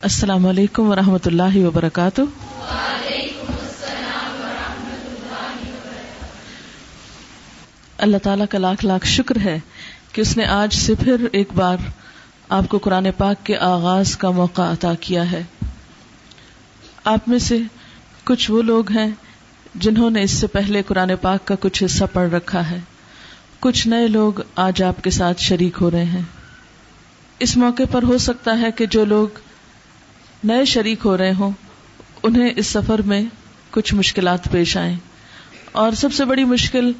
السلام علیکم ورحمۃ اللہ وبرکاتہ۔ اللہ تعالیٰ کا لاکھ لاکھ شکر ہے کہ اس نے آج سے پھر ایک بار آپ کو قرآن پاک کے آغاز کا موقع عطا کیا ہے۔ آپ میں سے کچھ وہ لوگ ہیں جنہوں نے اس سے پہلے قرآن پاک کا کچھ حصہ پڑھ رکھا ہے۔ کچھ نئے لوگ آج آپ کے ساتھ شریک ہو رہے ہیں۔ اس موقع پر ہو سکتا ہے کہ جو لوگ نئے شریک ہو رہے ہوں، انہیں اس سفر میں کچھ مشکلات پیش آئیں۔ اور سب سے بڑی مشکل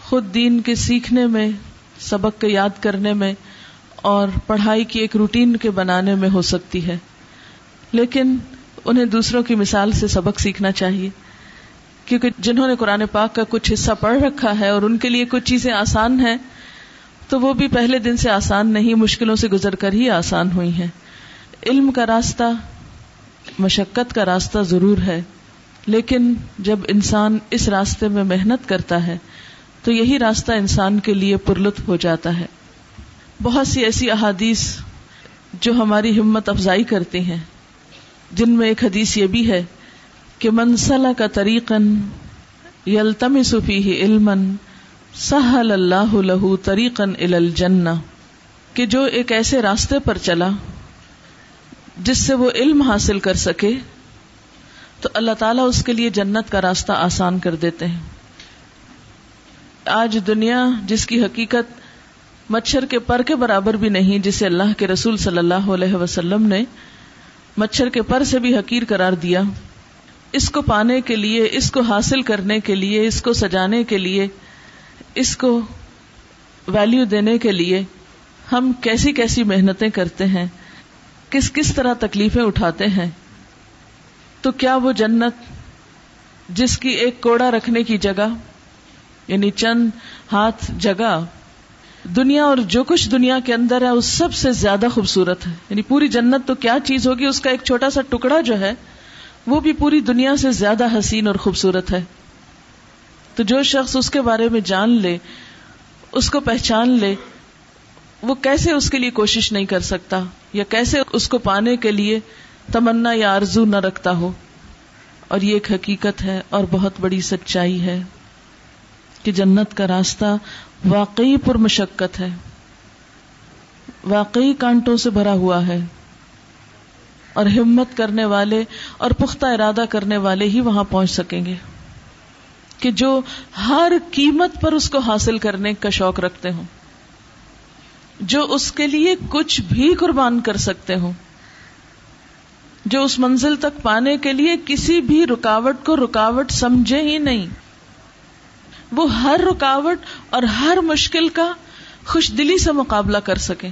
خود دین کے سیکھنے میں، سبق کے یاد کرنے میں اور پڑھائی کی ایک روٹین کے بنانے میں ہو سکتی ہے۔ لیکن انہیں دوسروں کی مثال سے سبق سیکھنا چاہیے، کیونکہ جنہوں نے قرآن پاک کا کچھ حصہ پڑھ رکھا ہے اور ان کے لیے کچھ چیزیں آسان ہیں، تو وہ بھی پہلے دن سے آسان نہیں، مشکلوں سے گزر کر ہی آسان ہوئی ہیں۔ علم کا راستہ مشقت کا راستہ ضرور ہے، لیکن جب انسان اس راستے میں محنت کرتا ہے، تو یہی راستہ انسان کے لیے پرلطف ہو جاتا ہے۔ بہت سی ایسی احادیث جو ہماری ہمت افزائی کرتی ہیں، جن میں ایک حدیث یہ بھی ہے کہ منسلح کا طریقن یلتم صفی علم سہل اللہ لہو طریقن الجنہ، کہ جو ایک ایسے راستے پر چلا جس سے وہ علم حاصل کر سکے، تو اللہ تعالیٰ اس کے لیے جنت کا راستہ آسان کر دیتے ہیں۔ آج دنیا جس کی حقیقت مچھر کے پر کے برابر بھی نہیں، جسے اللہ کے رسول صلی اللہ علیہ وسلم نے مچھر کے پر سے بھی حقیر قرار دیا۔ اس کو پانے کے لیے، اس کو حاصل کرنے کے لیے، اس کو سجانے کے لیے، اس کو ویلیو دینے کے لیے ہم کیسی کیسی محنتیں کرتے ہیں۔ کس کس طرح تکلیفیں اٹھاتے ہیں تو کیا وہ جنت جس کی ایک کوڑا رکھنے کی جگہ یعنی چند ہاتھ جگہ دنیا اور جو کچھ دنیا کے اندر ہے، اس سب سے زیادہ خوبصورت ہے۔ یعنی پوری جنت تو کیا چیز ہوگی؟ اس کا ایک چھوٹا سا ٹکڑا جو ہے، وہ بھی پوری دنیا سے زیادہ حسین اور خوبصورت ہے۔ تو جو شخص اس کے بارے میں جان لے، اس کو پہچان لے، وہ کیسے اس کے لیے کوشش نہیں کر سکتا؟ یا کیسے اس کو پانے کے لیے تمنا یا آرزو نہ رکھتا ہو۔ اور یہ ایک حقیقت ہے اور بہت بڑی سچائی ہے کہ جنت کا راستہ واقعی پر مشقت ہے۔ واقعی کانٹوں سے بھرا ہوا ہے۔ اور ہمت کرنے والے اور پختہ ارادہ کرنے والے ہی وہاں پہنچ سکیں گے۔ کہ جو ہر قیمت پر اس کو حاصل کرنے کا شوق رکھتے ہوں۔ جو اس کے لیے کچھ بھی قربان کر سکتے ہوں۔ جو اس منزل تک پانے کے لیے کسی بھی رکاوٹ کو رکاوٹ سمجھے ہی نہیں۔ وہ ہر رکاوٹ اور ہر مشکل کا خوش دلی سے مقابلہ کر سکیں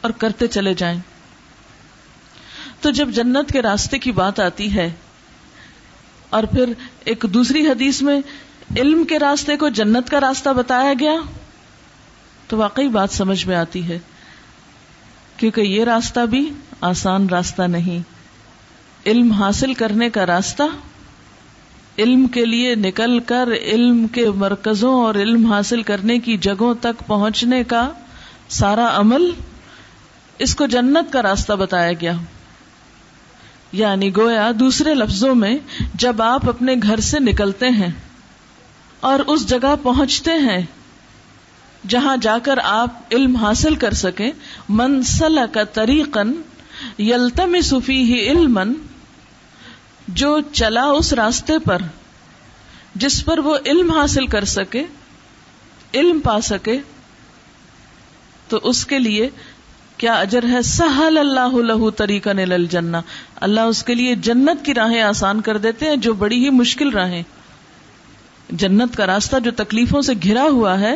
اور کرتے چلے جائیں۔ تو جب جنت کے راستے کی بات آتی ہے اور پھر ایک دوسری حدیث میں علم کے راستے کو جنت کا راستہ بتایا گیا تو واقعی بات سمجھ میں آتی ہے۔ کیونکہ یہ راستہ بھی آسان راستہ نہیں۔ علم حاصل کرنے کا راستہ علم کے لیے نکل کر علم کے مرکزوں اور علم حاصل کرنے کی جگہوں تک پہنچنے کا سارا عمل اس کو جنت کا راستہ بتایا گیا۔ یعنی گویا دوسرے لفظوں میں جب آپ اپنے گھر سے نکلتے ہیں اور اس جگہ پہنچتے ہیں جہاں جا کر آپ علم حاصل کر سکیں منسل کا طریقن یلتم صفی ہی علم جو چلا اس راستے پر، جس پر وہ علم حاصل کر سکے، علم پا سکے، تو اس کے لیے کیا اجر ہے؟ سہل اللہ لہو طریقہ نل جنا اللہ اس کے لیے جنت کی راہیں آسان کر دیتے ہیں، جو بڑی ہی مشکل راہیں۔ جنت کا راستہ جو تکلیفوں سے گھرا ہوا ہے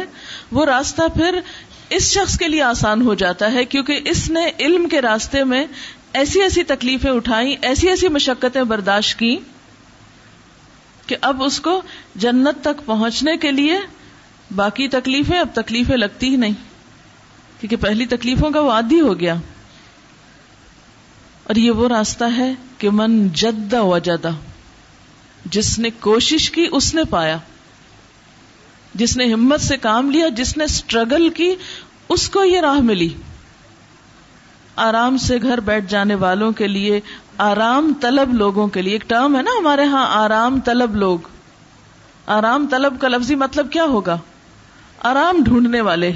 وہ راستہ پھر اس شخص کے لیے آسان ہو جاتا ہے، کیونکہ اس نے علم کے راستے میں ایسی ایسی تکلیفیں اٹھائی ایسی ایسی مشقتیں برداشت کی کہ اب اس کو جنت تک پہنچنے کے لیے باقی تکلیفیں، اب تکلیفیں لگتی ہی نہیں۔ کیونکہ پہلی تکلیفوں کا وہ عادی ہو گیا۔ اور یہ وہ راستہ ہے کہ من جدا وجدہ، جس نے کوشش کی اس نے پایا۔ جس نے ہمت سے کام لیا، جس نے اسٹرگل کی، اس کو یہ راہ ملی۔ آرام سے گھر بیٹھ جانے والوں کے لیے، آرام طلب لوگوں کے لیے، ایک ٹرم ہے نا ہمارے ہاں آرام طلب لوگ۔ آرام طلب کا لفظی مطلب کیا ہوگا؟ آرام ڈھونڈنے والے،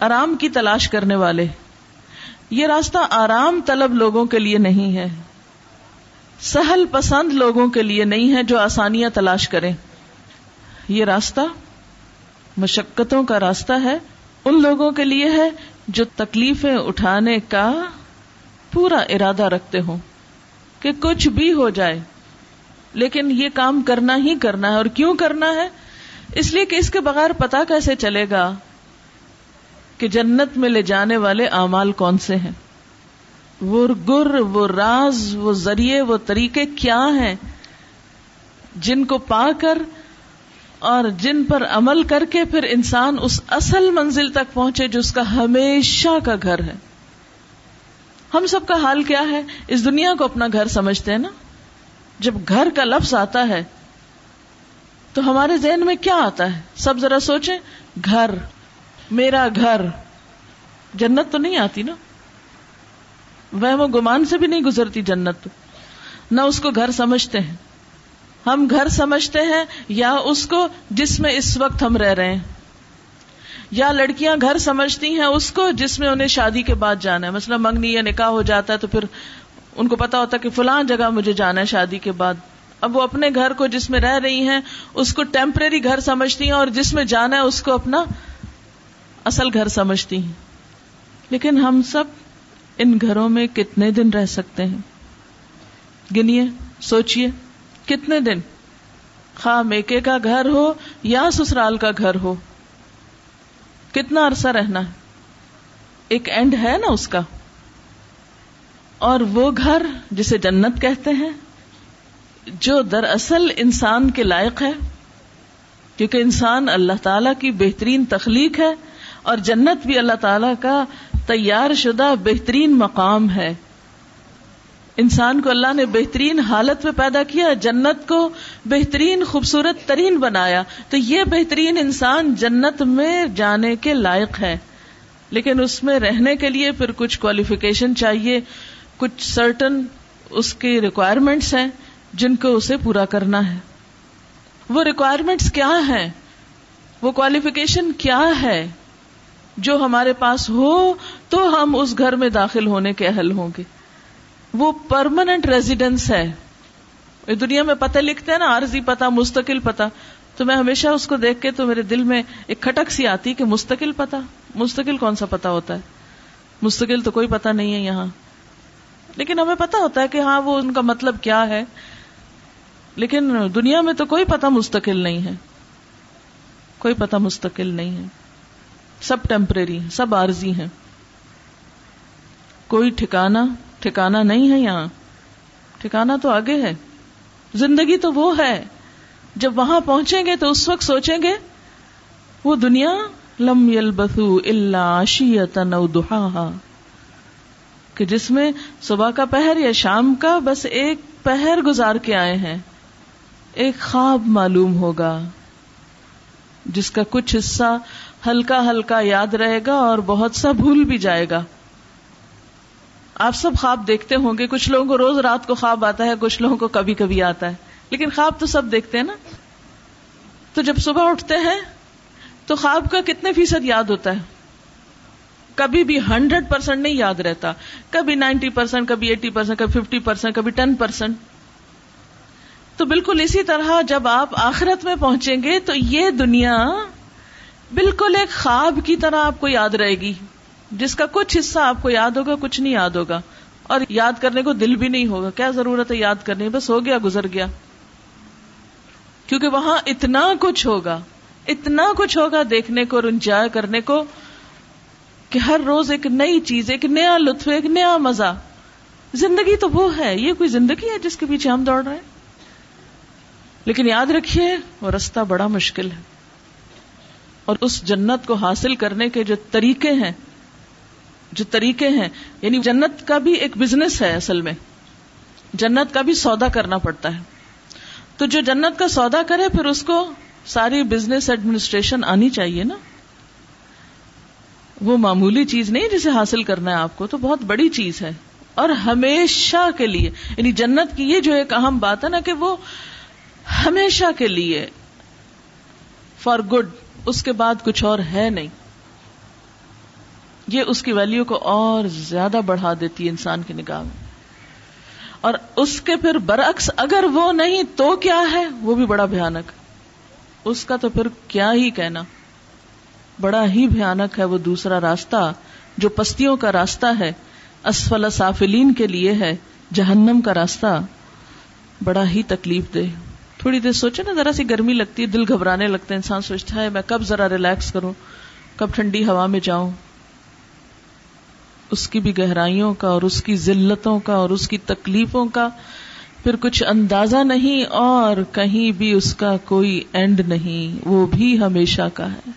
آرام کی تلاش کرنے والے۔ یہ راستہ آرام طلب لوگوں کے لیے نہیں ہے۔ سہل پسند لوگوں کے لیے نہیں ہے جو آسانیاں تلاش کریں۔ یہ راستہ مشقتوں کا راستہ ہے، ان لوگوں کے لیے ہے جو تکلیفیں اٹھانے کا پورا ارادہ رکھتے ہوں کہ کچھ بھی ہو جائے، لیکن یہ کام کرنا ہی کرنا ہے۔ اور کیوں کرنا ہے؟ اس لیے کہ اس کے بغیر پتا کیسے چلے گا کہ جنت میں لے جانے والے اعمال کون سے ہیں۔ وہ گر، وہ راز، وہ ذریعے، وہ طریقے کیا ہیں جن کو پا کر اور جن پر عمل کر کے پھر انسان اس اصل منزل تک پہنچے جو اس کا ہمیشہ کا گھر ہے۔ ہم سب کا حال کیا ہے؟ اس دنیا کو اپنا گھر سمجھتے ہیں نا؟ جب گھر کا لفظ آتا ہے، تو ہمارے ذہن میں کیا آتا ہے؟ سب ذرا سوچیں، گھر، میرا گھر۔ جنت تو نہیں آتی نا؟ وہ گمان سے بھی نہیں گزرتی جنت۔ نہ اس کو گھر سمجھتے ہیں۔ ہم گھر سمجھتے ہیں یا اس کو جس میں اس وقت ہم رہ رہے ہیں۔ یا لڑکیاں گھر سمجھتی ہیں اس کو جس میں انہیں شادی کے بعد جانا ہے۔ مثلا منگنی یا نکاح ہو جاتا ہے تو پھر ان کو پتا ہوتا ہے کہ فلاں جگہ مجھے جانا ہے شادی کے بعد۔ اب وہ اپنے گھر کو جس میں رہ رہی ہیں، اس کو ٹیمپرری گھر سمجھتی ہیں اور جس میں جانا ہے اس کو اپنا اصل گھر سمجھتی ہیں۔ لیکن ہم سب ان گھروں میں کتنے دن رہ سکتے ہیں؟ گنیے سوچیے کتنے دن؟ خواہ میکے کا گھر ہو یا سسرال کا گھر ہو۔ کتنا عرصہ رہنا ہے؟ ایک اینڈ ہے نا اس کا۔ اور وہ گھر جسے جنت کہتے ہیں، جو دراصل انسان کے لائق ہے، کیونکہ انسان اللہ تعالی کی بہترین تخلیق ہے اور جنت بھی اللہ تعالی کا تیار شدہ بہترین مقام ہے۔ انسان کو اللہ نے بہترین حالت میں پیدا کیا، جنت کو بہترین خوبصورت ترین بنایا۔ تو یہ بہترین انسان جنت میں جانے کے لائق ہے۔ لیکن اس میں رہنے کے لیے پھر کچھ کوالیفیکیشن چاہیے، کچھ سرٹن اس کی ریکوائرمنٹس ہیں جن کو اسے پورا کرنا ہے۔ وہ ریکوائرمنٹس کیا ہیں؟ وہ کوالیفیکیشن کیا ہے؟ جو ہمارے پاس ہو تو ہم اس گھر میں داخل ہونے کے اہل ہوں گے۔ وہ پرماننٹ ریزیڈینس ہے۔ دنیا میں پتہ لکھتے ہیں نا، عارضی پتا مستقل پتا تو میں ہمیشہ اس کو دیکھ کے تو میرے دل میں ایک کھٹک سی آتی کہ مستقل پتا مستقل کون سا پتا ہوتا ہے؟ مستقل تو کوئی پتا نہیں ہے یہاں۔ لیکن ہمیں پتا ہوتا ہے کہ ہاں وہ ان کا مطلب کیا ہے۔ لیکن دنیا میں تو کوئی پتا مستقل نہیں ہے۔ کوئی پتا مستقل نہیں ہے۔ سب ٹیمپرری سب عارضی ہیں۔ کوئی ٹھکانا ٹھکانا نہیں ہے یہاں۔ ٹھکانا تو آگے ہے۔ زندگی تو وہ ہے۔ جب وہاں پہنچیں گے تو اس وقت سوچیں گے، وہ دنیا لم یل بسو اللہ کہ جس میں صبح کا پہر یا شام کا بس ایک پہر گزار کے آئے ہیں۔ ایک خواب معلوم ہوگا۔ جس کا کچھ حصہ ہلکا ہلکا یاد رہے گا اور بہت سا بھول بھی جائے گا۔ آپ سب خواب دیکھتے ہوں گے، کچھ لوگوں کو روز رات کو خواب آتا ہے، کچھ لوگوں کو کبھی کبھی آتا ہے۔ لیکن خواب تو سب دیکھتے ہیں نا۔ تو جب صبح اٹھتے ہیں، تو خواب کا کتنے فیصد یاد ہوتا ہے؟ کبھی بھی ہنڈریڈ پرسینٹ نہیں یاد رہتا۔ کبھی نائنٹی پرسینٹ کبھی ایٹی پرسینٹ کبھی ففٹی پرسینٹ کبھی ٹین پرسینٹ تو بالکل اسی طرح جب آپ آخرت میں پہنچیں گے، تو یہ دنیا بالکل ایک خواب کی طرح آپ کو یاد رہے گی۔ جس کا کچھ حصہ آپ کو یاد ہوگا، کچھ نہیں یاد ہوگا۔ اور یاد کرنے کو دل بھی نہیں ہوگا۔ کیا ضرورت ہے یاد کرنے بس ہو گیا، گزر گیا۔ کیونکہ وہاں اتنا کچھ ہوگا، اتنا کچھ ہوگا دیکھنے کو اور انجوائے کرنے کو کہ ہر روز ایک نئی چیز، ایک نیا لطف، ایک نیا مزہ۔ زندگی تو وہ ہے، یہ کوئی زندگی ہے جس کے پیچھے ہم دوڑ رہے ہیں؟ لیکن یاد رکھیے، وہ رستہ بڑا مشکل ہے۔ اور اس جنت کو حاصل کرنے کے جو طریقے ہیں جو طریقے ہیں یعنی جنت کا بھی ایک بزنس ہے اصل میں۔ جنت کا بھی سودا کرنا پڑتا ہے۔ تو جو جنت کا سودا کرے، پھر اس کو ساری بزنس ایڈمنسٹریشن آنی چاہیے نا۔ وہ معمولی چیز نہیں جسے حاصل کرنا ہے آپ کو، تو بہت بڑی چیز ہے۔ اور ہمیشہ کے لیے یعنی جنت کی یہ جو ایک اہم بات ہے نا کہ وہ ہمیشہ کے لیے فار گڈ اس کے بعد کچھ اور ہے نہیں۔ یہ اس کی ویلو کو اور زیادہ بڑھا دیتی ہے انسان کی نگاہ میں۔ اور اس کے پھر برعکس اگر وہ نہیں تو کیا ہے؟ وہ بھی بڑا بھیانک۔ اس کا تو پھر کیا ہی کہنا۔ بڑا ہی بھیانک ہے وہ دوسرا راستہ جو پستیوں کا راستہ ہے۔ اسفل سافلین کے لیے ہے۔ جہنم کا راستہ بڑا ہی تکلیف دے تھوڑی دیر سوچے نا، ذرا سی گرمی لگتی ہے، دل گھبرانے لگتا ہے انسان سوچتا ہے میں کب ذرا ریلیکس کروں، کب ٹھنڈی ہوا میں جاؤں۔ اس کی بھی گہرائیوں کا اور اس کی ذلتوں کا اور اس کی تکلیفوں کا پھر کچھ اندازہ نہیں اور کہیں بھی اس کا کوئی اینڈ نہیں، وہ بھی ہمیشہ کا ہے۔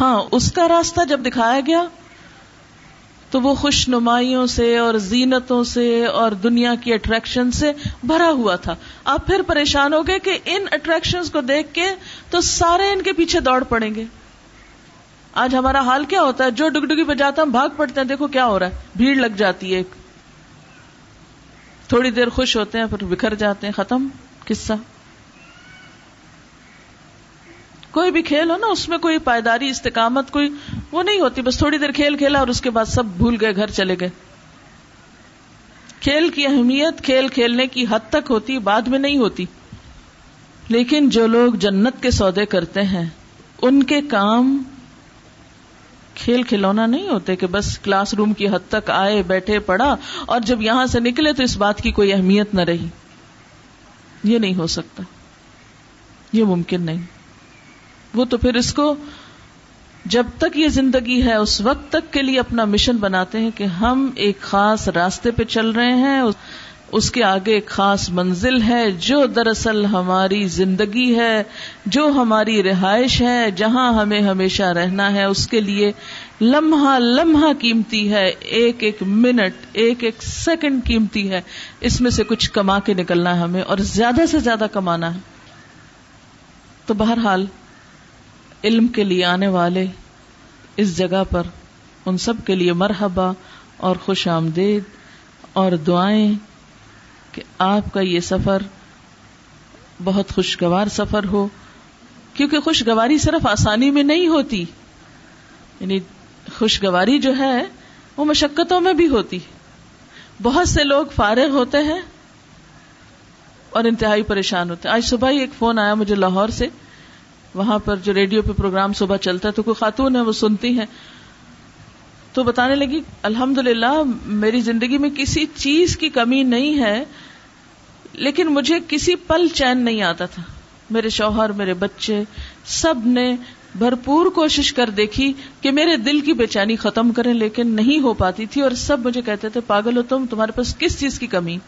ہاں اس کا راستہ جب دکھایا گیا تو وہ خوش نمائیوں سے اور زینتوں سے اور دنیا کی اٹریکشن سے بھرا ہوا تھا۔ آپ پھر پریشان ہو گئے کہ ان اٹریکشن کو دیکھ کے تو سارے ان کے پیچھے دوڑ پڑیں گے۔ آج ہمارا حال کیا ہوتا ہے؟ جو ڈگ ڈگی بجاتا ہم بھاگ پڑتے ہیں، دیکھو کیا ہو رہا ہے۔ بھیڑ لگ جاتی ہے۔ ایک تھوڑی دیر خوش ہوتے ہیں، پھر بکھر جاتے ہیں۔ ختم قصہ۔ کوئی بھی کھیل ہو نا، اس میں کوئی پائیداری، استقامت کوئی وہ نہیں ہوتی۔ بس تھوڑی دیر کھیل کھیلا اور اس کے بعد سب بھول گئے، گھر چلے گئے۔ کھیل کی اہمیت کھیل کھیلنے کی حد تک ہوتی، بعد میں نہیں ہوتی۔ لیکن جو لوگ جنت کے سودے کرتے ہیں، ان کے کام کھیل کھلونا نہیں ہوتے کہ بس کلاس روم کی حد تک آئے، بیٹھے پڑا اور جب یہاں سے نکلے تو اس بات کی کوئی اہمیت نہ رہی۔ یہ نہیں ہو سکتا۔ یہ ممکن نہیں۔ وہ تو پھر اس کو جب تک یہ زندگی ہے، اس وقت تک کے لیے اپنا مشن بناتے ہیں کہ ہم ایک خاص راستے پہ چل رہے ہیں۔ اس کے آگے ایک خاص منزل ہے جو دراصل ہماری زندگی ہے، جو ہماری رہائش ہے، جہاں ہمیں ہمیشہ رہنا ہے۔ اس کے لیے لمحہ لمحہ قیمتی ہے، ایک ایک منٹ، ایک ایک سیکنڈ قیمتی ہے۔ اس میں سے کچھ کما کے نکلنا ہے ہمیں اور زیادہ سے زیادہ کمانا ہے۔ تو بہرحال، علم کے لیے آنے والے اس جگہ پر ان سب کے لیے مرحبا اور خوش آمدید اور دعائیں۔ کہ آپ کا یہ سفر بہت خوشگوار سفر ہو، کیونکہ خوشگواری صرف آسانی میں نہیں ہوتی یعنی خوشگواری جو ہے وہ مشقتوں میں بھی ہوتی۔ بہت سے لوگ فارغ ہوتے ہیں اور انتہائی پریشان ہوتے ہیں۔ آج صبح ہی ایک فون آیا مجھے لاہور سے، وہاں پر جو ریڈیو پہ پروگرام صبح چلتا ہے تو کوئی خاتون ہے، وہ سنتی ہیں۔ تو بتانے لگی الحمد للہ میری زندگی میں کسی چیز کی کمی نہیں ہے لیکن مجھے کسی پل چین نہیں آتا تھا۔ میرے شوہر، میرے بچے سب نے بھرپور کوشش کر دیکھی کہ میرے دل کی بے چینی ختم کریں، لیکن نہیں ہو پاتی تھی اور سب مجھے کہتے تھے، پاگل ہو تم، تمہارے پاس کس چیز کی کمی؟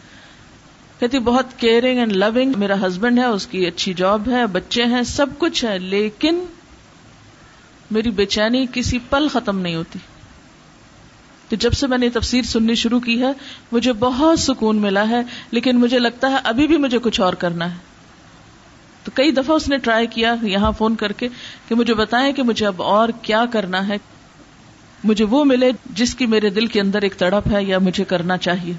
کہتی، بہت کیئرنگ اینڈ لونگ میرا ہسبینڈ ہے، اس کی اچھی جاب ہے، بچے ہیں، سب کچھ ہے، لیکن میری بے چینی کسی پل ختم نہیں ہوتی۔ تو جب سے میں نے تفسیر سننی شروع کی ہے، مجھے بہت سکون ملا ہے، لیکن مجھے لگتا ہے ابھی بھی مجھے کچھ اور کرنا ہے۔ تو کئی دفعہ اس نے ٹرائی کیا یہاں فون کر کے کہ مجھے بتائیں کہ مجھے اب اور کیا کرنا ہے۔ مجھے وہ ملے جس کی میرے دل کے اندر ایک تڑپ ہے یا مجھے کرنا چاہیے۔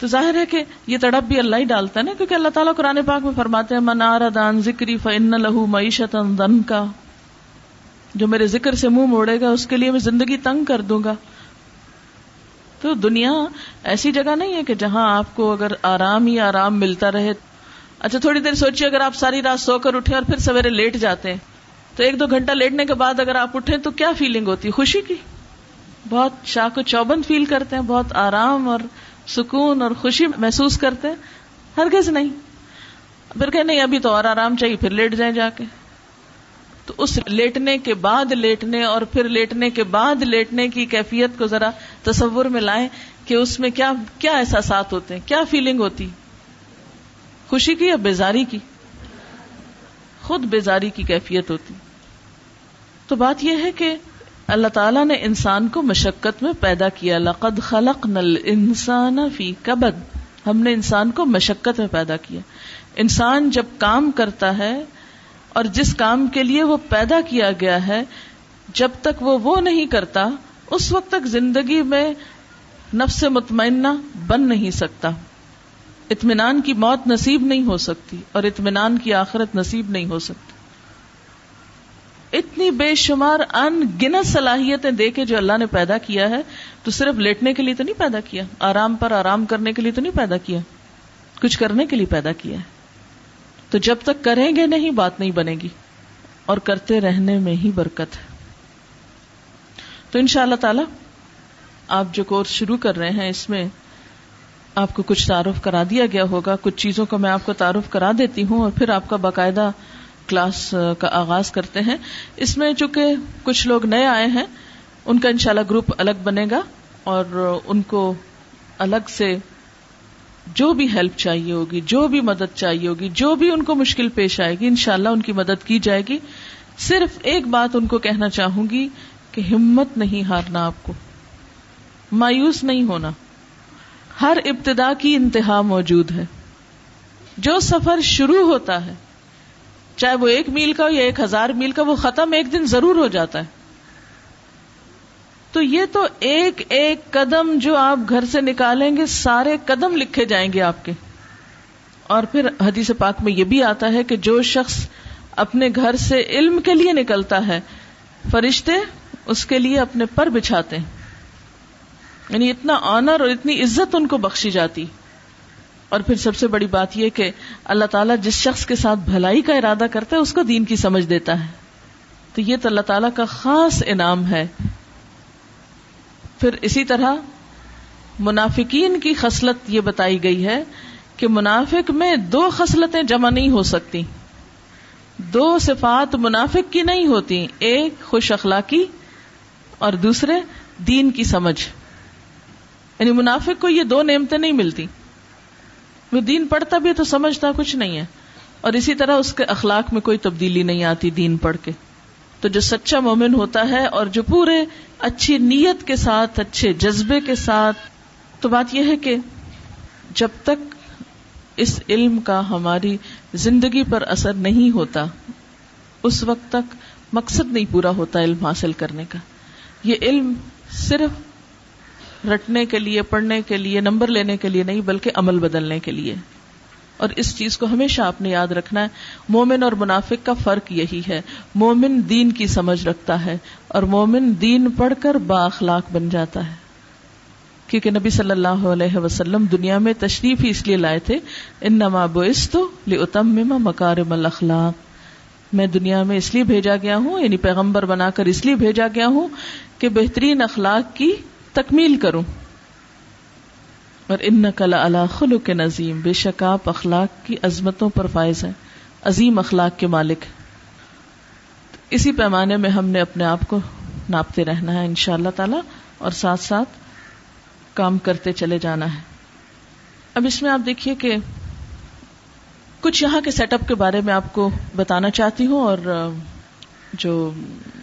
تو ظاہر ہے کہ یہ تڑپ بھی اللہ ہی ڈالتا ہے نا، کیونکہ اللہ تعالیٰ قرآن پاک میں فرماتے ہیں منار دان ذکری فن لہو معیشت دن کا جو میرے ذکر سے منہ موڑے گا، اس کے لیے میں زندگی تنگ کر دوں گا۔ تو دنیا ایسی جگہ نہیں ہے کہ جہاں آپ کو اگر آرام ہی آرام ملتا رہے۔ اچھا تھوڑی دیر سوچیے، اگر آپ ساری رات سو کر اٹھے اور پھر سویرے لیٹ جاتے ہیں، تو ایک دو گھنٹہ لیٹنے کے بعد اگر آپ اٹھیں تو کیا فیلنگ ہوتی؟ ہے خوشی کی۔ بہت شاہ کو چوبند فیل کرتے ہیں، بہت آرام اور سکون اور خوشی محسوس کرتے ہیں۔ ہرگز نہیں۔ پھر کہ نہیں، ابھی تو اور آرام چاہیے، پھر لیٹ جائیں جا کے۔ تو اس لیٹنے کے بعد لیٹنے اور پھر لیٹنے کے بعد لیٹنے کی کیفیت کو ذرا تصور میں لائیں کہ اس میں کیا کیا احساسات ہوتے ہیں، کیا فیلنگ ہوتی؟ خوشی کی یا بیزاری کی؟ خود بیزاری کی کیفیت ہوتی۔ تو بات یہ ہے کہ اللہ تعالیٰ نے انسان کو مشقت میں پیدا کیا، لقد خلق نل انسان فی کبد۔ ہم نے انسان کو مشقت میں پیدا کیا۔ انسان جب کام کرتا ہے اور جس کام کے لیے وہ پیدا کیا گیا ہے، جب تک وہ وہ نہیں کرتا، اس وقت تک زندگی میں نفس مطمئنہ بن نہیں سکتا۔ اطمینان کی موت نصیب نہیں ہو سکتی اور اطمینان کی آخرت نصیب نہیں ہو سکتی۔ اتنی بے شمار ان گنت صلاحیتیں دے کے جو اللہ نے پیدا کیا ہے، تو صرف لیٹنے کے لیے تو نہیں پیدا کیا، آرام پر آرام کرنے کے لیے تو نہیں پیدا کیا، کچھ کرنے کے لیے پیدا کیا ہے۔ تو جب تک کریں گے نہیں، بات نہیں بنے گی۔ اور کرتے رہنے میں ہی برکت ہے۔ تو ان شاء اللہ تعالی، آپ جو کورس شروع کر رہے ہیں، اس میں آپ کو کچھ تعارف کرا دیا گیا ہوگا۔ کچھ چیزوں کا میں آپ کو تعارف کرا دیتی ہوں اور پھر آپ کا باقاعدہ کلاس کا آغاز کرتے ہیں۔ اس میں چونکہ کچھ لوگ نئے آئے ہیں، ان کا انشاءاللہ گروپ الگ بنے گا اور ان کو الگ سے جو بھی ہیلپ چاہیے ہوگی، جو بھی مدد چاہیے ہوگی، جو بھی ان کو مشکل پیش آئے گی، انشاءاللہ ان کی مدد کی جائے گی۔ صرف ایک بات ان کو کہنا چاہوں گی کہ ہمت نہیں ہارنا آپ کو۔ مایوس نہیں ہونا۔ ہر ابتدا کی انتہا موجود ہے۔ جو سفر شروع ہوتا ہے، چاہے وہ ایک میل کا ہو یا ایک ہزار میل کا، وہ ختم ایک دن ضرور ہو جاتا ہے۔ تو یہ تو ایک ایک قدم جو آپ گھر سے نکالیں گے، سارے قدم لکھے جائیں گے آپ کے۔ اور پھر حدیث پاک میں یہ بھی آتا ہے کہ جو شخص اپنے گھر سے علم کے لیے نکلتا ہے، فرشتے اس کے لیے اپنے پر بچھاتے ہیں۔ یعنی اتنا آنر اور اتنی عزت ان کو بخشی جاتی۔ اور پھر سب سے بڑی بات یہ کہ اللہ تعالیٰ جس شخص کے ساتھ بھلائی کا ارادہ کرتا ہے، اس کو دین کی سمجھ دیتا ہے۔ تو یہ تو اللہ تعالیٰ کا خاص انعام ہے۔ پھر اسی طرح منافقین کی خصلت یہ بتائی گئی ہے کہ منافق میں دو خصلتیں جمع نہیں ہو سکتی۔ دو صفات منافق کی نہیں ہوتی، ایک خوش اخلاقی اور دوسرے دین کی سمجھ۔ یعنی منافق کو یہ دو نعمتیں نہیں ملتی۔ وہ دین پڑھتا بھی تو سمجھتا کچھ نہیں ہے۔ اور اسی طرح اس کے اخلاق میں کوئی تبدیلی نہیں آتی دین پڑھ کے۔ تو جو سچا مومن ہوتا ہے اور جو پورے اچھی نیت کے ساتھ، اچھے جذبے کے ساتھ، تو بات یہ ہے کہ جب تک اس علم کا ہماری زندگی پر اثر نہیں ہوتا، اس وقت تک مقصد نہیں پورا ہوتا علم حاصل کرنے کا۔ یہ علم صرف رٹنے کے لیے، پڑھنے کے لیے، نمبر لینے کے لیے نہیں، بلکہ عمل بدلنے کے لیے۔ اور اس چیز کو ہمیشہ آپ نے یاد رکھنا ہے۔ مومن اور منافق کا فرق یہی ہے۔ مومن دین کی سمجھ رکھتا ہے اور مومن دین پڑھ کر با اخلاق بن جاتا ہے۔ کیونکہ نبی صلی اللہ علیہ وسلم دنیا میں تشریف ہی اس لیے لائے تھے ان نما بوستو لتم مکارم الاخلاق میں دنیا میں اس لیے بھیجا گیا ہوں یعنی پیغمبر بنا کر اس لیے بھیجا گیا ہوں کہ بہترین اخلاق کی تکمیل کروں۔ اور ان نقل اللہ کے نظیم، بے شک آپ اخلاق کی عظمتوں پر فائز ہیں، عظیم اخلاق کے مالک اسی پیمانے میں ہم نے اپنے آپ کو ناپتے رہنا ہے ان شاء اللہ تعالی، اور ساتھ ساتھ کام کرتے چلے جانا ہے۔ اب اس میں آپ دیکھیے کہ کچھ یہاں کے سیٹ اپ کے بارے میں آپ کو بتانا چاہتی ہوں، اور جو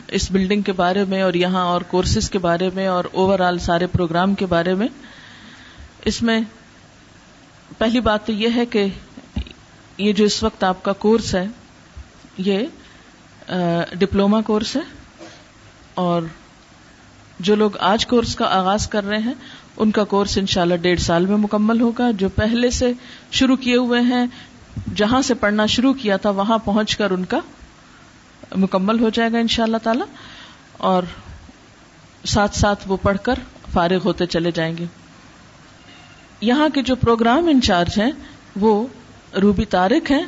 اس بلڈنگ کے بارے میں اور یہاں اور کورسز کے بارے میں اور اوور آل سارے پروگرام کے بارے میں اس میں پہلی بات تو یہ ہے کہ یہ جو اس وقت آپ کا کورس ہے، یہ ڈپلوما کورس ہے اور جو لوگ آج کورس کا آغاز کر رہے ہیں، ان کا کورس انشاءاللہ اللہ ڈیڑھ سال میں مکمل ہوگا۔ جو پہلے سے شروع کیے ہوئے ہیں، جہاں سے پڑھنا شروع کیا تھا، وہاں پہنچ کر ان کا مکمل ہو جائے گا ان شاء اللہ تعالی۔ اور ساتھ ساتھ وہ پڑھ کر فارغ ہوتے چلے جائیں گے۔ یہاں کے جو پروگرام انچارج ہیں، وہ روبی تارک ہیں۔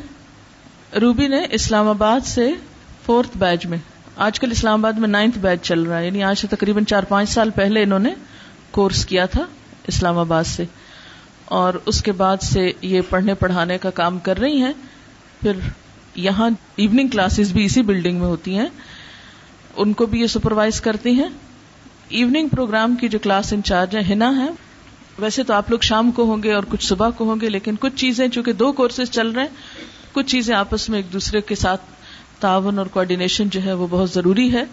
روبی نے اسلام آباد سے فورتھ بیچ میں، آج کل اسلام آباد میں نائنتھ بیچ چل رہا ہے یعنی آج سے تقریباً چار پانچ سال پہلے انہوں نے کورس کیا تھا اسلام آباد سے۔ اور اس کے بعد سے یہ پڑھنے پڑھانے کا کام کر رہی ہیں۔ پھر یہاں ایوننگ کلاسز بھی اسی بلڈنگ میں ہوتی ہیں۔ ان کو بھی یہ سپروائز کرتی ہیں۔ ایوننگ پروگرام کی جو کلاس انچارج ہے ہنا ہے ویسے تو آپ لوگ شام کو ہوں گے اور کچھ صبح کو ہوں گے، لیکن کچھ چیزیں چونکہ دو کورسز چل رہے ہیں، کچھ چیزیں آپس میں ایک دوسرے کے ساتھ تعاون اور کوآڈینیشن جو ہے وہ بہت ضروری ہے۔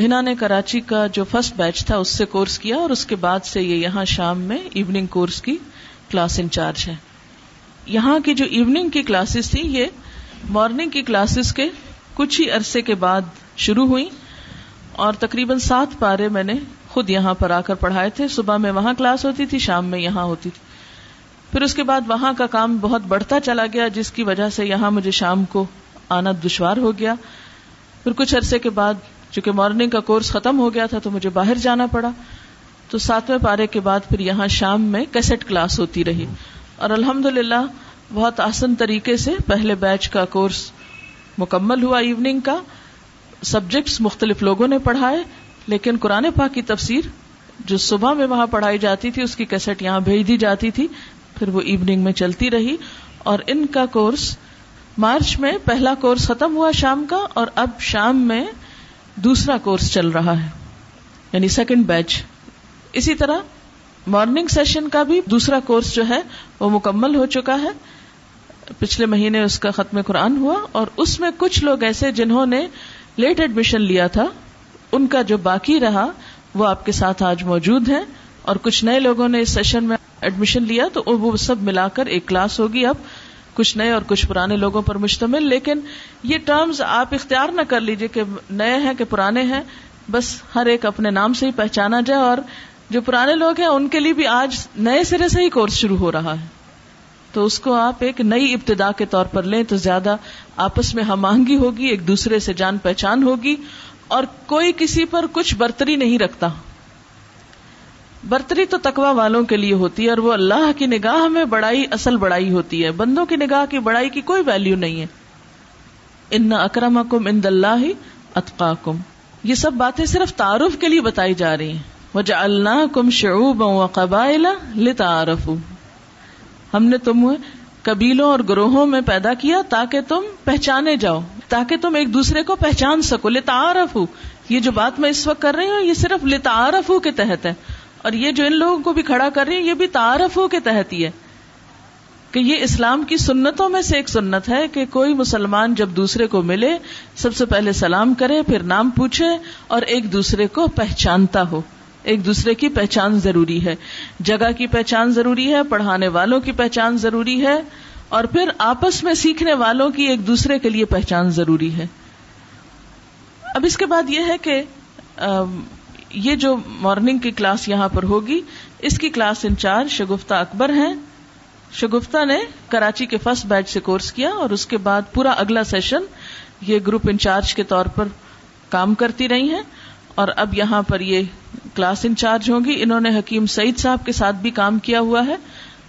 ہنا نے کراچی کا جو فرسٹ بیچ تھا، اس سے کورس کیا اور اس کے بعد سے یہ یہاں شام میں ایوننگ کورس کی کلاس انچارج ہے۔ یہاں کی جو ایوننگ کی کلاسز تھی یہ مارننگ کی کلاسز کے کچھ ہی عرصے کے بعد شروع ہوئی اور تقریباً سات پارے میں نے خود یہاں پر آ کر پڑھائے تھے۔ صبح میں وہاں کلاس ہوتی تھی، شام میں یہاں ہوتی تھی۔ پھر اس کے بعد وہاں کا کام بہت بڑھتا چلا گیا، جس کی وجہ سے یہاں مجھے شام کو آنا دشوار ہو گیا۔ پھر کچھ عرصے کے بعد چونکہ مارننگ کا کورس ختم ہو گیا تھا، تو مجھے باہر جانا پڑا۔ تو ساتویں پارے کے بعد پھر یہاں شام میں کیسٹ کلاس ہوتی رہی۔ اور الحمد للہ بہت آسن طریقے سے پہلے بیچ کا کورس مکمل ہوا۔ ایوننگ کا سبجیکٹس مختلف لوگوں نے پڑھائے۔ لیکن قرآن پاک کی تفسیر جو صبح میں وہاں پڑھائی جاتی تھی، اس کی کیسٹ یہاں بھیج دی جاتی تھی، پھر وہ ایوننگ میں چلتی رہی اور ان کا کورس مارچ میں پہلا کورس ختم ہوا شام کا اور اب شام میں دوسرا کورس چل رہا ہے یعنی سیکنڈ بیچ اسی طرح مارننگ سیشن کا بھی دوسرا کورس جو ہے، وہ مکمل ہو چکا ہے۔ پچھلے مہینے اس کا ختم قرآن ہوا اور اس میں کچھ لوگ ایسے جنہوں نے لیٹ ایڈمیشن لیا تھا۔ ان کا جو باقی رہا وہ آپ کے ساتھ آج موجود ہیں اور کچھ نئے لوگوں نے اس سیشن میں ایڈمیشن لیا تو وہ سب ملا کر ایک کلاس ہوگی اب۔ کچھ نئے اور کچھ پرانے لوگوں پر مشتمل، لیکن یہ ٹرمز آپ اختیار نہ کر لیجیے کہ نئے ہیں کہ پرانے ہیں۔ بس ہر ایک اپنے نام سے ہی پہچانا جائے اور جو پرانے لوگ ہیں ان کے لیے بھی آج نئے سرے سے ہی کورس شروع ہو رہا ہے۔ تو اس کو آپ ایک نئی ابتدا کے طور پر لیں تو زیادہ آپس میں ہم آہنگی ہوگی، ایک دوسرے سے جان پہچان ہوگی۔ اور کوئی کسی پر کچھ برتری نہیں رکھتا۔ برتری تو تکوا والوں کے لیے ہوتی ہے اور وہ اللہ کی نگاہ میں بڑائی، اصل بڑائی ہوتی ہے۔ بندوں کی نگاہ کی بڑائی کی کوئی ویلو نہیں ہے۔ ان اکرم کم ان دلہ اتقا کم یہ سب باتیں صرف تعارف کے لیے بتائی جا رہی ہیں۔ وجہ اللہ کم شعوب و قبائل لتعارف ہم نے تم قبیلوں اور گروہوں میں پیدا کیا تاکہ تم پہچانے جاؤ۔ تاکہ تم ایک دوسرے کو پہچان سکو لتعارف یہ جو بات میں اس وقت کر رہی ہوں، یہ صرف لتعارف کے تحت ہے۔ اور یہ جو ان لوگوں کو بھی کھڑا کر رہی ہے یہ بھی تعارف کے تحت ہی ہے۔ کہ یہ اسلام کی سنتوں میں سے ایک سنت ہے کہ کوئی مسلمان جب دوسرے کو ملے، سب سے پہلے سلام کرے، پھر نام پوچھے اور ایک دوسرے کو پہچانتا ہو۔ ایک دوسرے کی پہچان ضروری ہے۔ جگہ کی پہچان ضروری ہے، پڑھانے والوں کی پہچان ضروری ہے۔ اور پھر آپس میں سیکھنے والوں کی ایک دوسرے کے لیے پہچان ضروری ہے۔ اب اس کے بعد یہ ہے کہ یہ جو مارننگ کی کلاس یہاں پر ہوگی، اس کی کلاس انچارج شگفتہ اکبر ہیں۔ شگفتہ نے کراچی کے فرسٹ بیچ سے کورس کیا اور اس کے بعد پورا اگلا سیشن یہ گروپ انچارج کے طور پر کام کرتی رہی ہیں۔ اور اب یہاں پر یہ کلاس انچارج ہوں گی۔ انہوں نے حکیم سعید صاحب کے ساتھ بھی کام کیا ہوا ہے۔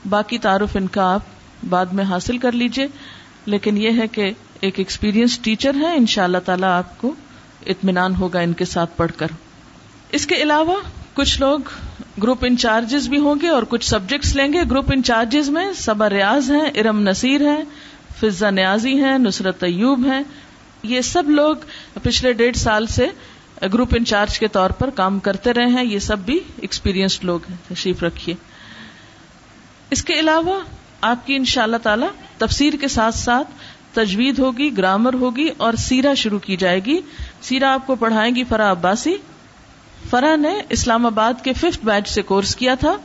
باقی تعارف ان کا آپ بعد میں حاصل کر لیجیے لیکن یہ ہے کہ ایک ایکسپیرئنس ٹیچر ہے ان شاء اللہ تعالی آپ کو اطمینان ہوگا ان کے ساتھ پڑھ کر۔ اس کے علاوہ کچھ لوگ گروپ انچارجز بھی ہوں گے اور کچھ سبجیکٹس لیں گے۔ گروپ انچارجز میں صبر ریاض ہیں، ارم نصیر ہے فضا نیازی ہیں، نصرت ایوب ہیں۔ یہ سب لوگ پچھلے ڈیڑھ سال سے گروپ انچارج کے طور پر کام کرتے رہے ہیں۔ یہ سب بھی ایکسپیرئنسڈ لوگ ہیں، تشریف رکھیے۔ اس کے علاوہ آپ کی ان شاء اللہ تعالی تفسیر کے ساتھ ساتھ تجوید ہوگی، گرامر ہوگی اور سیرا شروع کی جائے گی۔ سیرا آپ کو پڑھائیں گی فرا عباسی۔ فرا نے اسلام آباد کے ففتھ بیچ سے کورس کیا تھا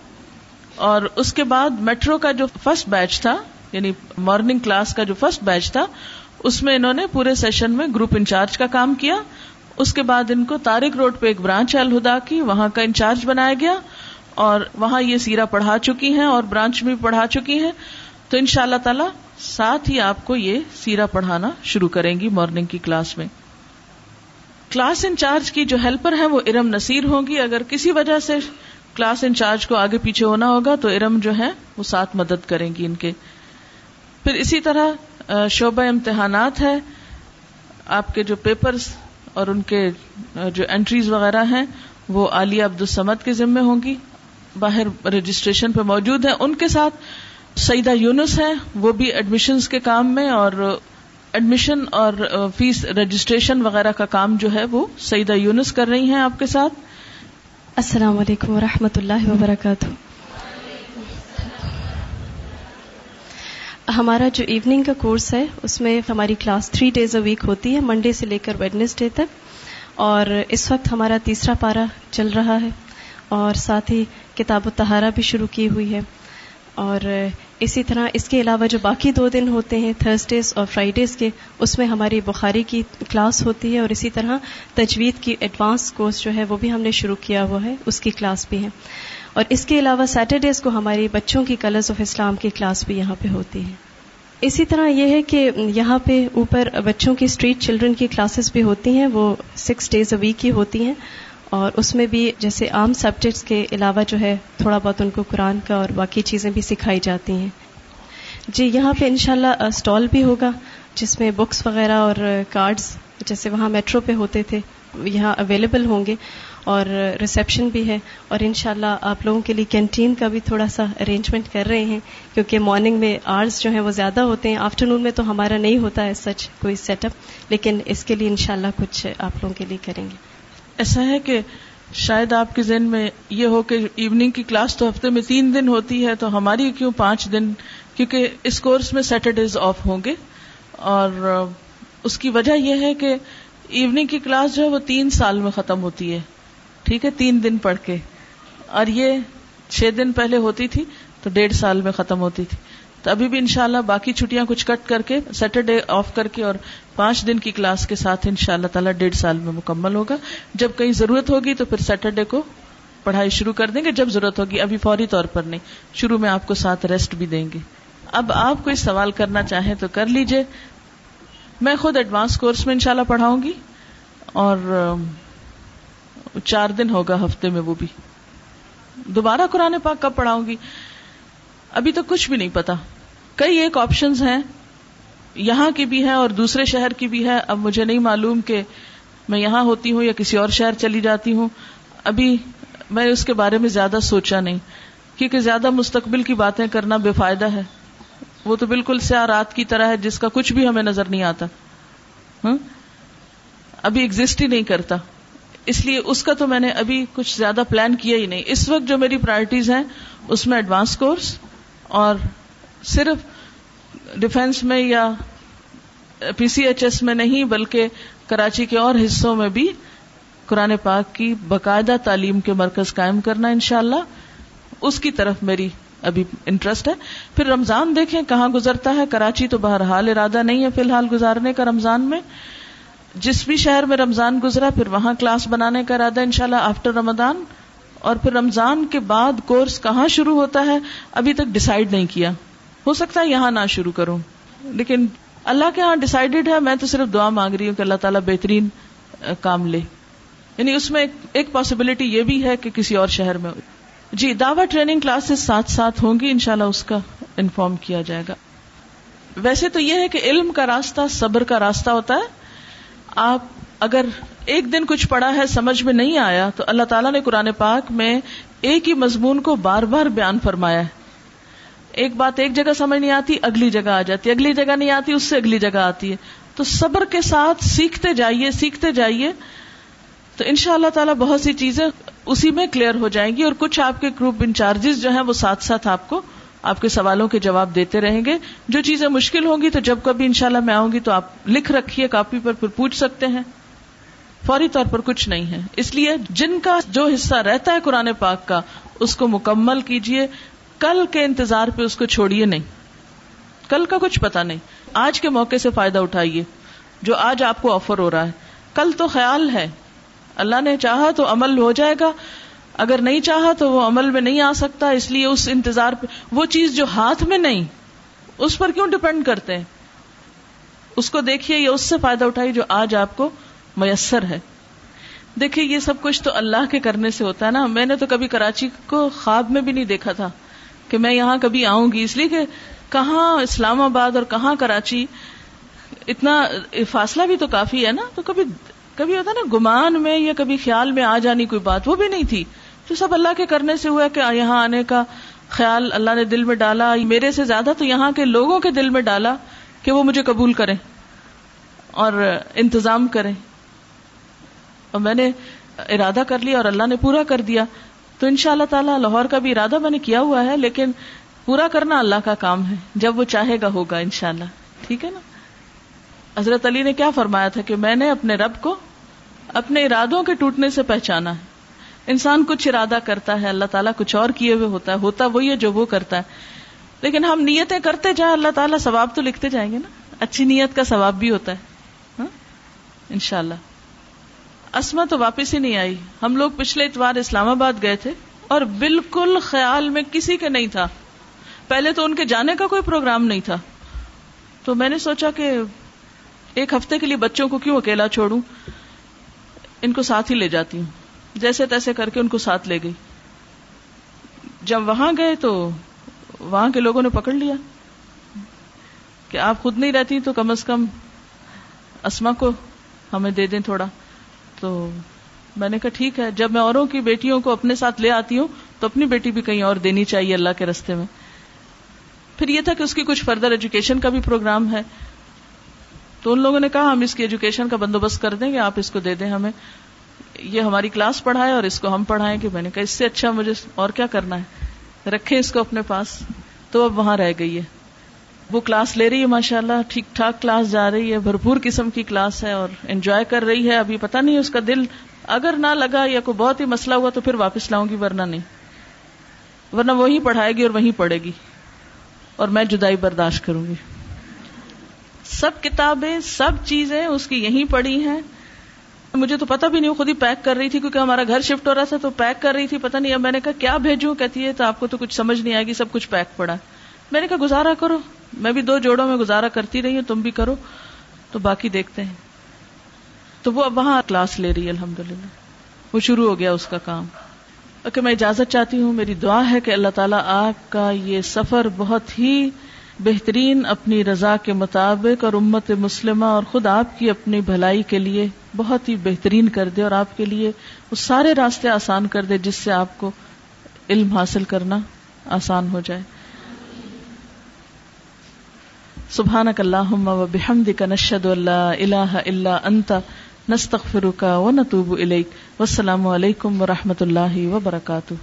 اور اس کے بعد میٹرو کا جو فرسٹ بیچ تھا یعنی مارننگ کلاس کا جو فرسٹ بیچ تھا، اس میں انہوں نے پورے سیشن میں گروپ انچارج کا کام کیا۔ اس کے بعد ان کو تارک روڈ پہ ایک برانچ الہدا کی، وہاں کا انچارج بنایا گیا۔ اور وہاں یہ سیرا پڑھا چکی ہیں اور برانچ بھی پڑھا چکی ہیں۔ تو ان شاء اللہ تعالی ساتھ ہی آپ کو یہ سیرا پڑھانا شروع کریں گی مارننگ کی کلاس میں۔ کلاس انچارج کی جو ہیلپر ہیں وہ ارم نصیر ہوگی اگر کسی وجہ سے کلاس انچارج کو آگے پیچھے ہونا ہوگا تو ارم جو ہے وہ ساتھ مدد کریں گی ان کے۔ پھر اسی طرح شعبہ امتحانات ہے۔ آپ کے جو پیپرز اور ان کے جو انٹریز وغیرہ ہیں وہ عالیہ عبد السمد کے ذمے ہوں گی۔ باہر رجسٹریشن پہ موجود ہیں، ان کے ساتھ سعیدہ یونس ہے وہ بھی ایڈمیشنز کے کام میں اور ایڈمیشن اور فیس رجسٹریشن وغیرہ کا کام جو ہے وہ سعیدہ یونس کر رہی ہیں آپ کے ساتھ۔ السلام علیکم و اللہ وبرکاتہ۔ ہمارا جو ایوننگ کا کورس ہے، اس میں ہماری class three days a week ہوتی ہے منڈے سے لے کر ویڈنسڈے تک۔ اور اس وقت ہمارا تیسرا پارا چل رہا ہے۔ اور ساتھ ہی کتاب و تہارا بھی شروع کی ہوئی ہے اور اسی طرح اس کے علاوہ جو باقی دو دن ہوتے ہیں تھرسڈیز اور فرائیڈیز کے، اس میں ہماری بخاری کی کلاس ہوتی ہے اور اسی طرح تجوید کی ایڈوانس کورس جو ہے وہ بھی ہم نے شروع کیا ہوا ہے، اس کی کلاس بھی ہے۔ اور اس کے علاوہ سیٹرڈیز کو ہماری بچوں کی کلرز آف اسلام کی کلاس بھی یہاں پہ ہوتی ہے۔ اسی طرح یہ ہے کہ یہاں پہ اوپر بچوں کی اسٹریٹ چلڈرن کی کلاسز بھی ہوتی ہیں، وہ سکس ڈیز اے ویک کی ہوتی ہیں۔ اور اس میں بھی جیسے عام سبجیکٹس کے علاوہ جو ہے، تھوڑا بہت ان کو قرآن کا اور باقی چیزیں بھی سکھائی جاتی ہیں۔ جی یہاں پہ انشاءاللہ اسٹال بھی ہوگا، جس میں بکس وغیرہ اور کارڈز جیسے وہاں میٹرو پہ ہوتے تھے، یہاں اویلیبل ہوں گے۔ اور ریسیپشن بھی ہے۔ اور انشاءاللہ اللہ آپ لوگوں کے لیے کینٹین کا بھی تھوڑا سا ارینجمنٹ کر رہے ہیں، کیونکہ مارننگ میں آرز جو ہیں وہ زیادہ ہوتے ہیں۔ آفٹر میں تو ہمارا نہیں ہوتا ہے سچ کوئی سیٹ اپ لیکن اس کے لیے انشاءاللہ کچھ آپ لوگوں کے لیے کریں گے۔ ایسا ہے کہ شاید آپ کے ذہن میں یہ ہو کہ ایوننگ کی کلاس تو ہفتے میں تین دن ہوتی ہے، تو ہماری کیوں پانچ دن؟ کیونکہ اس کورس میں سیٹرڈیز آف ہوں گے۔ اور اس کی وجہ یہ ہے کہ ایوننگ کی کلاس جو ہے وہ تین سال میں ختم ہوتی ہے۔ ٹھیک ہے، تین دن پڑھ کے۔ اور یہ چھ دن پہلے ہوتی تھی، تو ڈیڑھ سال میں ختم ہوتی تھی۔ تو ابھی بھی انشاءاللہ باقی چھٹیاں کچھ کٹ کر کے سیٹرڈے آف کر کے اور پانچ دن کی کلاس کے ساتھ ان شاء اللہ ڈیڑھ سال میں مکمل ہوگا۔ جب کہیں ضرورت ہوگی تو پھر سیٹرڈے کو پڑھائی شروع کر دیں گے، جب ضرورت ہوگی۔ ابھی فوری طور پر نہیں، شروع میں آپ کو ساتھ ریسٹ بھی دیں گے۔ اب آپ کوئی سوال کرنا چاہیں تو کر لیجیے۔ میں خود ایڈوانس کورس میں انشاءاللہ پڑھاؤں گی اور، چار دن ہوگا ہفتے میں وہ بھی۔ دوبارہ قرآن پاک کب پڑھاؤں گی؟ ابھی تو کچھ بھی نہیں پتا۔ کئی ایک آپشنز ہیں، یہاں کی بھی ہے اور دوسرے شہر کی بھی ہے۔ اب مجھے نہیں معلوم کہ میں یہاں ہوتی ہوں یا کسی اور شہر چلی جاتی ہوں۔ ابھی میں اس کے بارے میں زیادہ سوچا نہیں، کیونکہ زیادہ مستقبل کی باتیں کرنا بے فائدہ ہے۔ وہ تو بالکل سیاہ رات کی طرح ہے، جس کا کچھ بھی ہمیں نظر نہیں آتا۔ ہاں؟ ابھی ایگزٹ ہی نہیں کرتا۔ اس لیے اس کا تو میں نے ابھی کچھ زیادہ پلان کیا ہی نہیں۔ اس وقت جو میری پرائرٹیز ہیں، اس میں ایڈوانس کورس اور صرف ڈفینس میں یا پی سی ایچ ایس میں نہیں، بلکہ کراچی کے اور حصوں میں بھی قرآن پاک کی باقاعدہ تعلیم کے مرکز قائم کرنا انشاءاللہ اس کی طرف میری ابھی انٹرسٹ ہے۔ پھر رمضان دیکھیں کہاں گزرتا ہے۔ کراچی تو بہرحال ارادہ نہیں ہے فی الحال گزارنے کا رمضان میں۔ جس بھی شہر میں رمضان گزرا، پھر وہاں کلاس بنانے کا ارادہ انشاءاللہ آفٹر رمضان۔ اور پھر رمضان کے بعد کورس کہاں شروع ہوتا ہے؟ ابھی تک ڈسائڈ نہیں کیا۔ ہو سکتا ہے یہاں نہ شروع کروں۔ لیکن اللہ کے یہاں ڈسائڈیڈ ہے، میں تو صرف دعا مانگ رہی ہوں کہ اللہ تعالیٰ بہترین کام لے۔ یعنی اس میں ایک پاسبلٹی یہ بھی ہے کہ کسی اور شہر میں جی دعوی ٹریننگ کلاسز ساتھ ساتھ ہوں گی، انشاءاللہ اس کا انفارم کیا جائے گا۔ ویسے تو یہ ہے کہ علم کا راستہ، صبر کا راستہ ہوتا ہے۔ آپ اگر ایک دن کچھ پڑھا ہے، سمجھ میں نہیں آیا، تو اللہ تعالیٰ نے قرآن پاک میں ایک ہی مضمون کو بار بار بیان فرمایا ہے۔ ایک بات ایک جگہ سمجھ نہیں آتی، اگلی جگہ آ جاتی، اگلی جگہ نہیں آتی، اس سے اگلی جگہ آتی ہے۔ تو صبر کے ساتھ سیکھتے جائیے سیکھتے جائیے۔ تو ان شاء اللہ تعالیٰ بہت سی چیزیں اسی میں کلیئر ہو جائیں گی اور کچھ آپ کے گروپ انچارجز جو ہیں، وہ ساتھ ساتھ آپ کو، آپ کے سوالوں کے جواب دیتے رہیں گے۔ جو چیزیں مشکل ہوں گی، تو جب کبھی انشاءاللہ میں آؤں گی تو آپ لکھ رکھیے، کاپی پر پھر پوچھ سکتے ہیں۔ فوری طور پر کچھ نہیں ہے۔ اس لیے جن کا جو حصہ رہتا ہے قرآن پاک کا، اس کو مکمل کیجیے کل کے انتظار پہ اس کو چھوڑیے نہیں۔ کل کا کچھ پتا نہیں۔ آج کے موقع سے فائدہ اٹھائیے۔ جو آج آپ کو آفر ہو رہا ہے۔ کل تو خیال ہے۔ اللہ نے چاہا تو عمل ہو جائے گا۔ اگر نہیں چاہا تو وہ عمل میں نہیں آ سکتا۔ اس لیے اس انتظار پہ، وہ چیز جو ہاتھ میں نہیں، اس پر کیوں ڈپینڈ کرتے ہیں؟ اس کو دیکھیے یا اس سے فائدہ اٹھائیے جو آج آپ کو میسر ہے۔ دیکھیے یہ سب کچھ تو اللہ کے کرنے سے ہوتا ہے نا۔ میں نے تو کبھی کراچی کو خواب میں بھی نہیں دیکھا تھا کہ میں یہاں کبھی آؤں گی۔ اس لیے کہ کہاں اسلام آباد اور کہاں کراچی؟ اتنا فاصلہ بھی تو کافی ہے نا۔ تو کبھی کبھی ہوتا نا، گمان میں یا کبھی خیال میں آ جانی کوئی بات، وہ بھی نہیں تھی۔ تو سب اللہ کے کرنے سے ہوا کہ یہاں آنے کا خیال اللہ نے دل میں ڈالا۔ میرے سے زیادہ تو یہاں کے لوگوں کے دل میں ڈالا کہ وہ مجھے قبول کریں اور انتظام کریں۔ اور میں نے ارادہ کر لیا اور اللہ نے پورا کر دیا۔ تو ان شاء اللہ تعالیٰ لاہور کا بھی ارادہ میں نے کیا ہوا ہے، لیکن پورا کرنا اللہ کا کام ہے، جب وہ چاہے گا ہوگا ان شاء اللہ ٹھیک ہے نا؟ حضرت علی نے کیا فرمایا تھا کہ میں نے اپنے رب کو اپنے ارادوں کے ٹوٹنے سے پہچانا ہے۔ انسان کچھ ارادہ کرتا ہے، اللہ تعالیٰ کچھ اور کیے ہوئے ہوتا ہے، ہوتا وہی ہے جو وہ کرتا ہے۔ لیکن ہم نیتیں کرتے جائیں، اللہ تعالیٰ ثواب تو لکھتے جائیں گے نا۔ اچھی نیت کا ثواب بھی ہوتا ہے۔ ہاں؟ ان شاء اللہ اسما تو واپس ہی نہیں آئی۔ ہم لوگ پچھلے اتوار اسلام آباد گئے تھے اور بالکل خیال میں کسی کے نہیں تھا۔ پہلے تو ان کے جانے کا کوئی پروگرام نہیں تھا۔ تو میں نے سوچا کہ ایک ہفتے کے لیے بچوں کو کیوں اکیلا چھوڑوں؟ ان کو ساتھ ہی لے جاتی ہوں۔ جیسے تیسے کر کے ان کو ساتھ لے گئی۔ جب وہاں گئے تو وہاں کے لوگوں نے پکڑ لیا کہ آپ خود نہیں رہتی تو کم از کم اسما کو ہمیں دے دیں تھوڑا۔ تو میں نے کہا ٹھیک ہے، جب میں اوروں کی بیٹیوں کو اپنے ساتھ لے آتی ہوں، تو اپنی بیٹی بھی کہیں اور دینی چاہیے اللہ کے رستے میں۔ پھر یہ تھا کہ اس کی کچھ فردر ایجوکیشن کا بھی پروگرام ہے۔ تو ان لوگوں نے کہا، ہم اس کی ایجوکیشن کا بندوبست کر دیں گے، آپ اس کو دے دیں ہمیں۔ یہ ہماری کلاس پڑھائے اور اس کو ہم پڑھائیں کہ میں نے کہا، اس سے اچھا مجھے اور کیا کرنا ہے؟ رکھے اس کو اپنے پاس۔ تو اب وہاں رہ گئی ہے۔ وہ کلاس لے رہی ہے ماشاء اللہ ٹھیک ٹھاک کلاس جا رہی ہے، بھرپور قسم کی کلاس ہے اور انجوائے کر رہی ہے۔ ابھی پتا نہیں اس کا دل اگر نہ لگا یا کوئی بہت ہی مسئلہ ہوا تو پھر واپس لاؤں گی، ورنہ نہیں۔ ورنہ وہی پڑھائے گی اور وہیں پڑھے گی۔ اور میں جدائی برداشت کروں گی۔ سب کتابیں، سب چیزیں اس کی یہیں پڑی ہیں۔ مجھے تو پتا بھی نہیں خود ہی پیک کر رہی تھی کیونکہ ہمارا گھر شفٹ ہو رہا تھا تو پیک کر رہی تھی۔ پتا نہیں، اب میں نے کہا، کیا بھیجوں؟ کہتی ہے، تو آپ کو تو کچھ سمجھ نہیں آئے گی، سب کچھ پیک پڑا میں نے کہا، گزارا کرو۔ میں بھی دو جوڑوں میں گزارا کرتی رہی ہوں، تم بھی کرو، تو باقی دیکھتے ہیں۔ تو وہ اب وہاں کلاس لے رہی ہے الحمد للہ وہ شروع ہو گیا اس کا کام۔ اوکے، میں اجازت چاہتی ہوں، میری دعا ہے کہ اللہ تعالیٰ آپ کا یہ سفر بہت ہی بہترین اپنی رضا کے مطابق اور امت مسلمہ اور خود آپ کی اپنی بھلائی کے لیے بہت ہی بہترین کر دے اور آپ کے لیے وہ سارے راستے آسان کر دے جس سے آپ کو علم حاصل کرنا آسان ہو جائے۔ سبحان اللہ و بحمد کا نشد اللہ اللہ اللہ انتا نستغفرک و نتوب الیک، والسلام علیکم و رحمۃ اللہ وبرکاتہ۔